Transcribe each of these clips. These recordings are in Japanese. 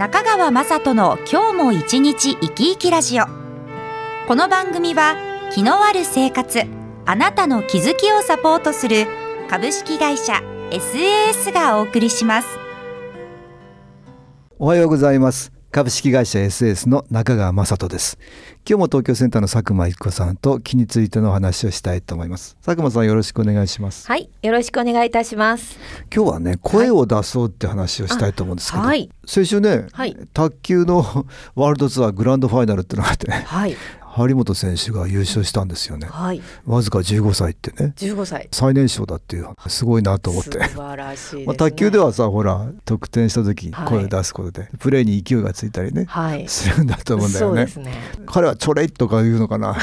中川雅人の今日も一日生き生きラジオ。この番組は気のある生活あなたの気づきをサポートする株式会社 SAS がお送りします。おはようございます。株式会社 SS の中川雅人です。今日も東京センターの佐久間一子さんと気についてのお話をしたいと思います。佐久間さんよろしくお願いします。はいよろしくお願いいたします。今日はね声を出そうって話をしたいと思うんですけど、はい、先週ね、はい、卓球の ワールドツアーグランドファイナルってのがあってね、はい、張本選手が優勝したんですよね、はい、わずか15歳ってね。15歳。最年少だっていう。すごいなと思って。素晴らしい、ね、まあ、卓球ではさほら得点した時声を出すことで、はい、プレーに勢いがついたりね、はい、するんだと思うんだよね。ね。彼はちょれいとか言うのかな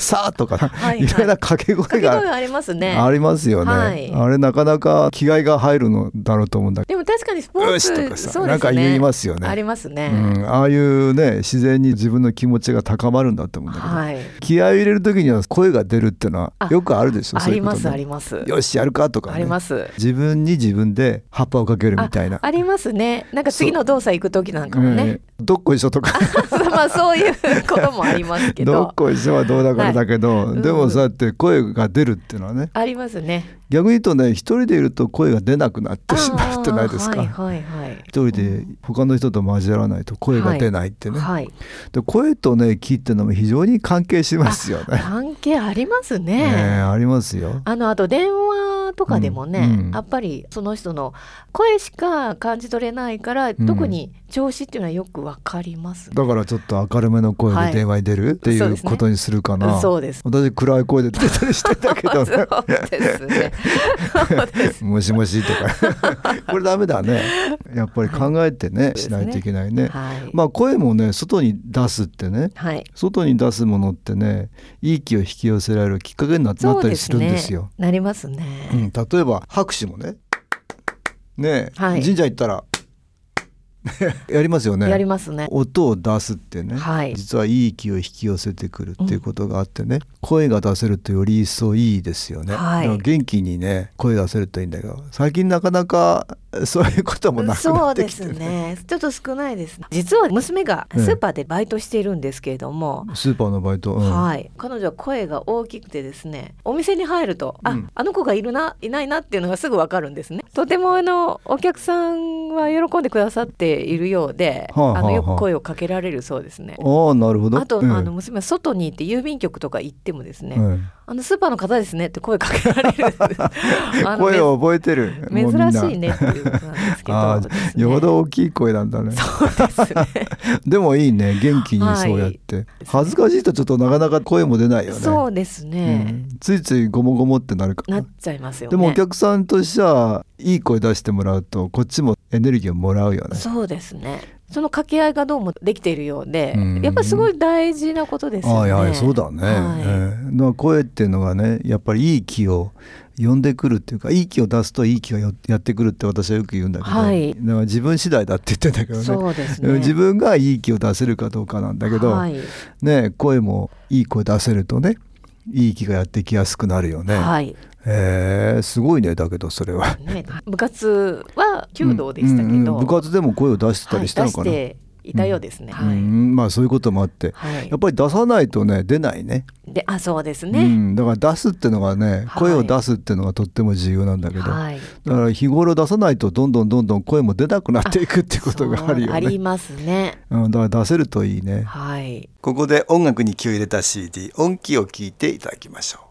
さあとかな、はいはい、いろんな掛け声がありますね。ありますよね、はい、あれなかなか気合が入るのだろうと思うんだでも確かにスポーツとかさ、ね、なんか言いますよね。ありますね、うん、ああいうね自然に自分の気持ちが高まるんだと思うんだけど、はい。気合を入れる時には声が出るっていうのはよくあるでしょ？ありますあります。よしやるかとか、ね、あります。自分に自分で葉っぱをかけるみたいな。ありますね。なんか次の動作行く時なんかもね、えー、どっこいしょとか。まあそういうこともありますけど。どっこいしょはどうだからだけど、はい、でもそうやって声が出るっていうのはね。ありますね。逆に言うとね一人でいると声が出なくなってしまうってないですか、はいはいはい、一人で他の人と交わらないと声が出ないってね、はい、で声とね気っていうのも非常に関係しますよね。関係ありますね、ね、ありますよ。あのあと電話とかでもね、うんうん、やっぱりその人の声しか感じ取れないから、うん、特に調子っていうのはよくわかります、ね、だからちょっと明るめの声で電話に出る、っていうことにするかな。そうです、ね、私暗い声で出たりしてたけど、ね、そうですね。もしもしとか。これダメだね。やっぱり考えてね、はい、しないといけないね、はい、まあ声もね外に出すってね、はい、外に出すものってねいい気を引き寄せられるきっかけになったりするんですよ。なりますね、うん、例えば拍手もね。ね、はい、神社行ったら。やりますよね。やりますね。音を出すってね、はい、実はいい気を引き寄せてくるっていうことがあってね、うん、声が出せるとより一層いいですよね、はい、元気にね声出せるといいんだけど最近なかなかそういうこともなくなってきて、ね、そうですね。ちょっと少ないです実は娘がスーパーでバイトしているんですけれども、うん、スーパーのバイト、うん、はい。彼女は声が大きくてですねお店に入ると、あ、うん、あの子がいるないないなっていうのがすぐわかるんですね。とてもあのお客さんは喜んでくださっているようで、はあはあ、あ。のよく声をかけられるそうですね。ああなるほど。あと、うん、あの娘は外に行って郵便局とか行ってもですね、うん、あのスーパーの方ですねって声かけられる。声を覚えてる。珍しいねっていうことなんですけど。あ、ね、よほど大きい声なんだね。そうですね。でもいいね。元気にそうやって、はい、恥ずかしいとちょっとなかなか声も出ないよね。そうですね、うん、ついついごもごもってなるかなっちゃいますよね。でもお客さんとしてはいい声出してもらうとこっちもエネルギーをもらうよね。そうですねその掛け合いがどうもできているようで、やっぱりすごい大事なことですよね。あいやそうだね、はい。えー、声っていうのがねやっぱりいい気を呼んでくるっていうかいい気を出すといい気がやってくるって私はよく言うんだけど、はい、だから自分次第だって言ってんだけどね。そうですね。自分がいい気を出せるかどうかなんだけど、はい、ね声もいい声出せるとねいい気がやってきやすくなるよね。はいえー、すごいねだけどそれは、ね、部活は弓道でしたけど、うんうんうん、部活でも声を出してたりしたのかな、はいいたようですね、うん、はい、まあそういうこともあって、はい、やっぱり出さないとね出ないね。であそうですね、うん、だから出すっていうのがね声を出すっていうのがとっても重要なんだけど、はい、だから日頃出さないとどんどんどんどん声も出なくなっていくっていうことがあるよね。ありますね、うん、だから出せるといいね。はい。ここで音楽に気を入れた CD 音気を聞いていただきましょう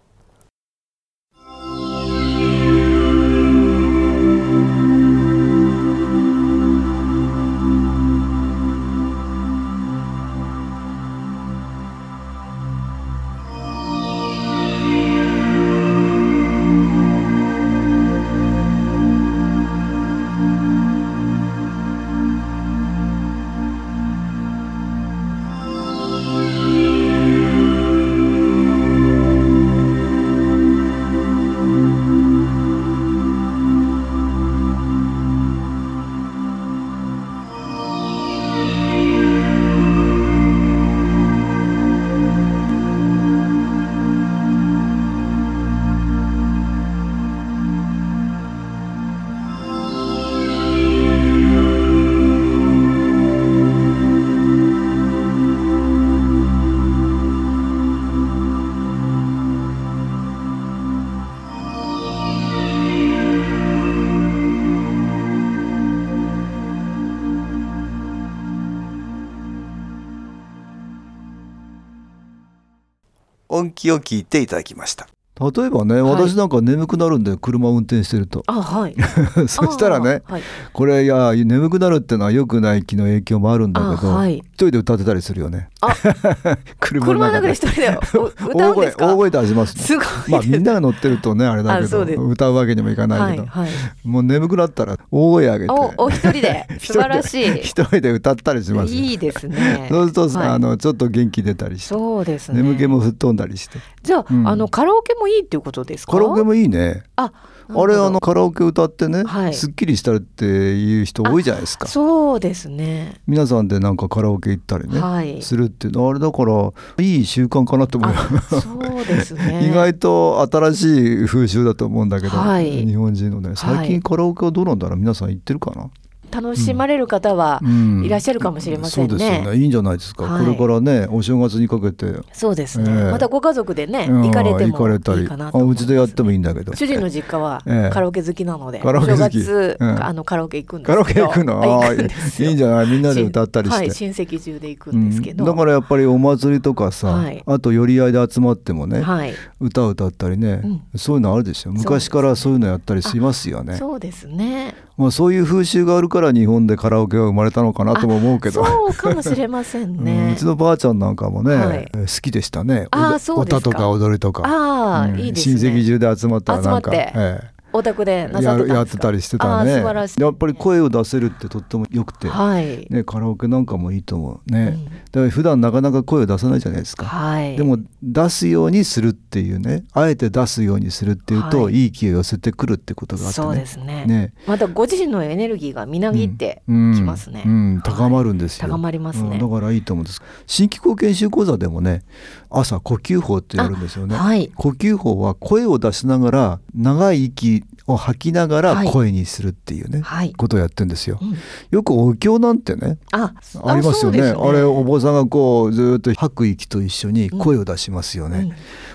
音気を聞いていただきました。例えばね、はい。私なんか眠くなるんで車運転してると。あはい。そしたらねあはい。これいや眠くなるってのは良くない気の影響もあるんだけど、あはい。一人で歌ってたりするよね。あ 車の中で。一人でお歌大声うんですか？大声出しますね。すごい。まあみんなが乗ってるとねあれだけど歌うわけにもいかないけど、はいはい。もう眠くなったら大声上げて。おお 一人で？素晴らしい。一人で歌ったりしますよ。いいですね。そうするとあのちょっと元気出たりして、そうですね。眠気も吹っ飛んだりしてじゃあ,、うん。あのカラオケもいいっていうことですか？カラオケもいいね。ああれあのカラオケ歌ってね、はい。すっきりしたっていう人多いじゃないですか。そうですね。皆さんでなんかカラオケ行ったりね、はい。するっていうの。あれだからいい習慣かなと思うそうですね。意外と新しい風習だと思うんだけど、はい。日本人のね最近カラオケはどうなんだろう？皆さん行ってるかな、楽しまれる方はうん。いらっしゃるかもしれませんね。そうですよね。いいんじゃないですか、はい。これからねお正月にかけて、そうですね、ええ。またご家族でね、うん。行かれてもいいかなあと思います。うちでやってもいいんだけど。主人の実家はええ。カラオケ好きなので、カラオケ好き。お正月、うんあのカラオケ行くんでカラオケ行くの？あああいいんじゃない？みんなで歌ったりして、はい、親戚中で行くんですけど、うん。だからやっぱりお祭りとかさ、はい。あと寄り合いで集まってもね、はい、歌を歌ったりね、うん。そういうのあるでしょ。昔からそういうのやったりしますよね。そうですね。まあ、そういう風習があるから日本でカラオケが生まれたのかなとも思うけど。そうかもしれませんうんねうち。のばあちゃんなんかもね、はい。好きでしたね。あそう歌とか踊りとか。あいいですね。親戚中で集まったらなんか集まって。えお宅でえなさってたんですか？やってたりしてたね。やっぱり声を出せるってとってもよくて、はい。ね、カラオケなんかもいいと思うね、うん。だから普段なかなか声を出さないじゃないですか、はい。でも出すようにするっていうねあえて出すようにするっていうと、はい。い、い気を寄せてくるってことがあってね。そうですね。ね。またご自身のエネルギーがみなぎってきうん。ますね。うん。高まるんですよ、高まりますね。うん。だからいいと思うんです。新機構研修講座でもね朝呼吸法ってやるんですよね、はい。呼吸法は声を出しながら長い息を吐きながらはい。声にするっていうね、はい。ことをやってるんですよ。うん。よくお経なんてねあ、ありますよね。あそうですれお坊さんがこうずーっと吐く息と一緒に声を出しますよね、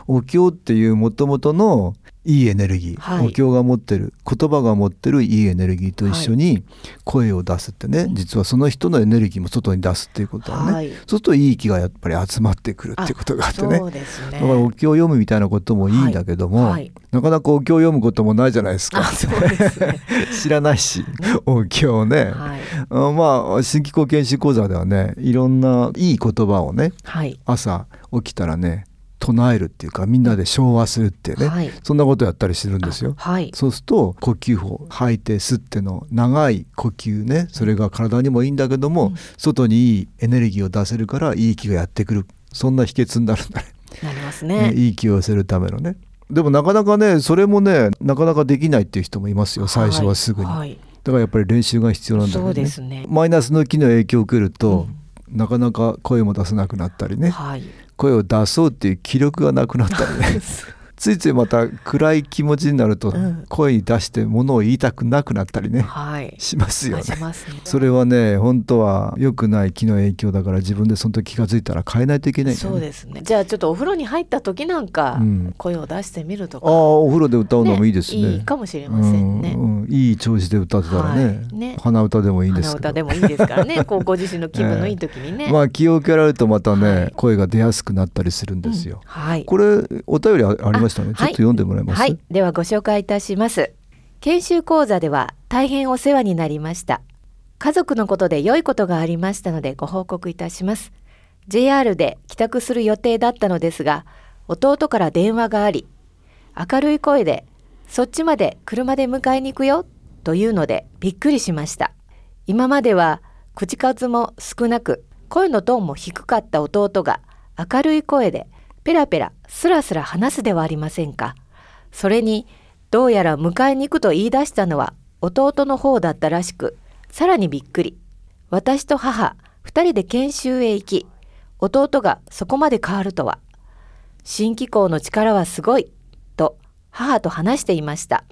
お経っていうもともとのいいエネルギー、はい。お経が持ってる言葉が持ってるいいエネルギーと一緒に声を出すってね、実はその人のエネルギーも外に出すっていうことはね、はい。そうするといい気がやっぱり集まってくるっていうことがあってね。ね。だからお経を読むみたいなこともいいんだけども、はい。はい。なかなかお経を読むこともないじゃないですか。すね。知らないしお経をね、はい。あまあ新機構研修講座ではねいろんないい言葉をねはい。朝起きたらね唱えるっていうかみんなで唱和するっていうね、はいそんなことやったりしてるんですよ。はい。そうすると呼吸法吐いて吸っての長い呼吸ねそれが体にもいいんだけども、うん外にいいエネルギーを出せるからいい気がやってくるそんな秘訣になるんだねなりますねね。いい気を寄せるためのね。でもなかなかねそれもねなかなかできないっていう人もいますよ最初はすぐに、はい。だからやっぱり練習が必要なんだけど、ね、そうですねマイナスの気の影響を受けると、なかなか声も出せなくなったりね、はい。声を出そうっていう気力がなくなったのね ついついまた暗い気持ちになるとうん声に出してものを言いたくなくなったりね、はい。しますよね。ね。それはね本当は良くない気の影響だから自分でその時気が付いたら変えないといけないね。そうですね。じゃあちょっとお風呂に入った時なんかうん声を出してみるとか。ああお風呂で歌うのもいいですね。いいかもしれませんね。うんうんいい調子で歌ってたらね,、はいね鼻歌でもいいんです鼻歌でもいいですからね。こうご自身の気分のいい時にね。まあ気を受けられるとまたね、はい声が出やすくなったりするんですよ。うんはい。これお便りあありましたね。ちょっとはい読んでもらえます。はい、ではご紹介いたします。研修講座では大変お世話になりました。家族のことで良いことがありましたのでご報告いたします。JR で帰宅する予定だったのですが、弟から電話があり、明るい声で、そっちまで車で迎えに行くよというのでびっくりしました。今までは口数も少なく、声のトーンも低かった弟が明るい声でペラペラスラスラ話すではありませんか？それにどうやら迎えに行くと言い出したのは弟の方だったらしくさらにびっくり。私と母二人で研修へ行き弟がそこまで変わるとは。新機構の力はすごいと母と話していました。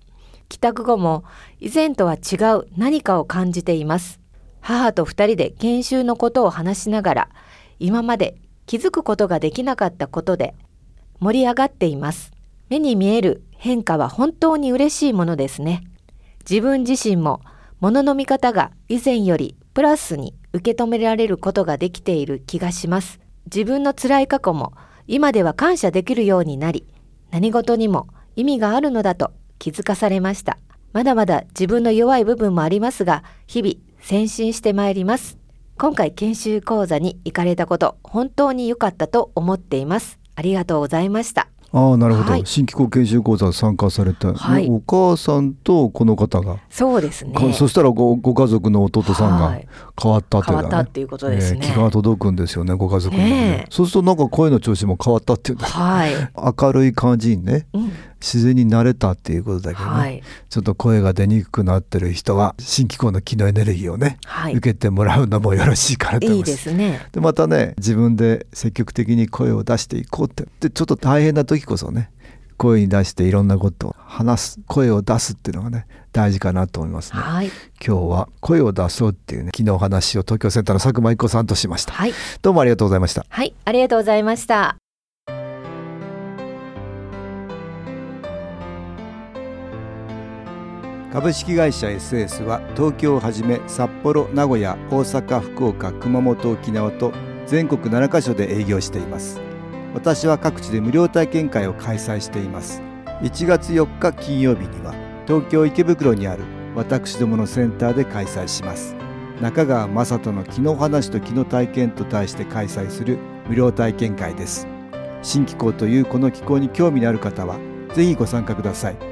帰宅後も以前とは違う何かを感じています。母と二人で研修のことを話しながら今まで気づくことができなかったことで盛り上がっています。目に見える変化は本当に嬉しいものですね。自分自身も物の見方が以前よりプラスに受け止められることができている気がします。自分の辛い過去も今では感謝できるようになり何事にも意味があるのだと気づかされました。まだまだ自分の弱い部分もありますが日々前進してまいります。今回研修講座に行かれたこと本当に良かったと思っています。ありがとうございました。ああなるほど、はい。新機構研修講座参加された、はい。お母さんとこの方が、そうですね。かそしたらごご家族の弟さんがはい。変わったというね変わったっていうことですね。えー気が届くんですよねご家族にもねねえ。そうするとなんか声の調子も変わったっていうんだはい、明るい感じにね。うん自然になれたっていうことだけどね、はい。ちょっと声が出にくくなってる人は新機構の気のエネルギーをね、はい。受けてもらうのもよろしいかなと思いいいます。ですね。でまたね自分で積極的に声を出していこうって。でちょっと大変な時こそね声に出していろんなことを話す声を出すっていうのがね大事かなと思いますね。はい。今日は声を出そうっていうね昨日お話を東京センターの佐久間一子さんとしました。はい。どうもありがとうございました。はい。ありがとうございました株式会社 SS は東京をはじめ札幌名古屋大阪福岡熊本沖縄と全国7カ所で営業しています。私は各地で無料体験会を開催しています。1月4日金曜日には東京池袋にある私どものセンターで開催します。中川雅人の気の話と気の体験と題して開催する無料体験会です。新気候というこの気候に興味のある方はぜひご参加ください。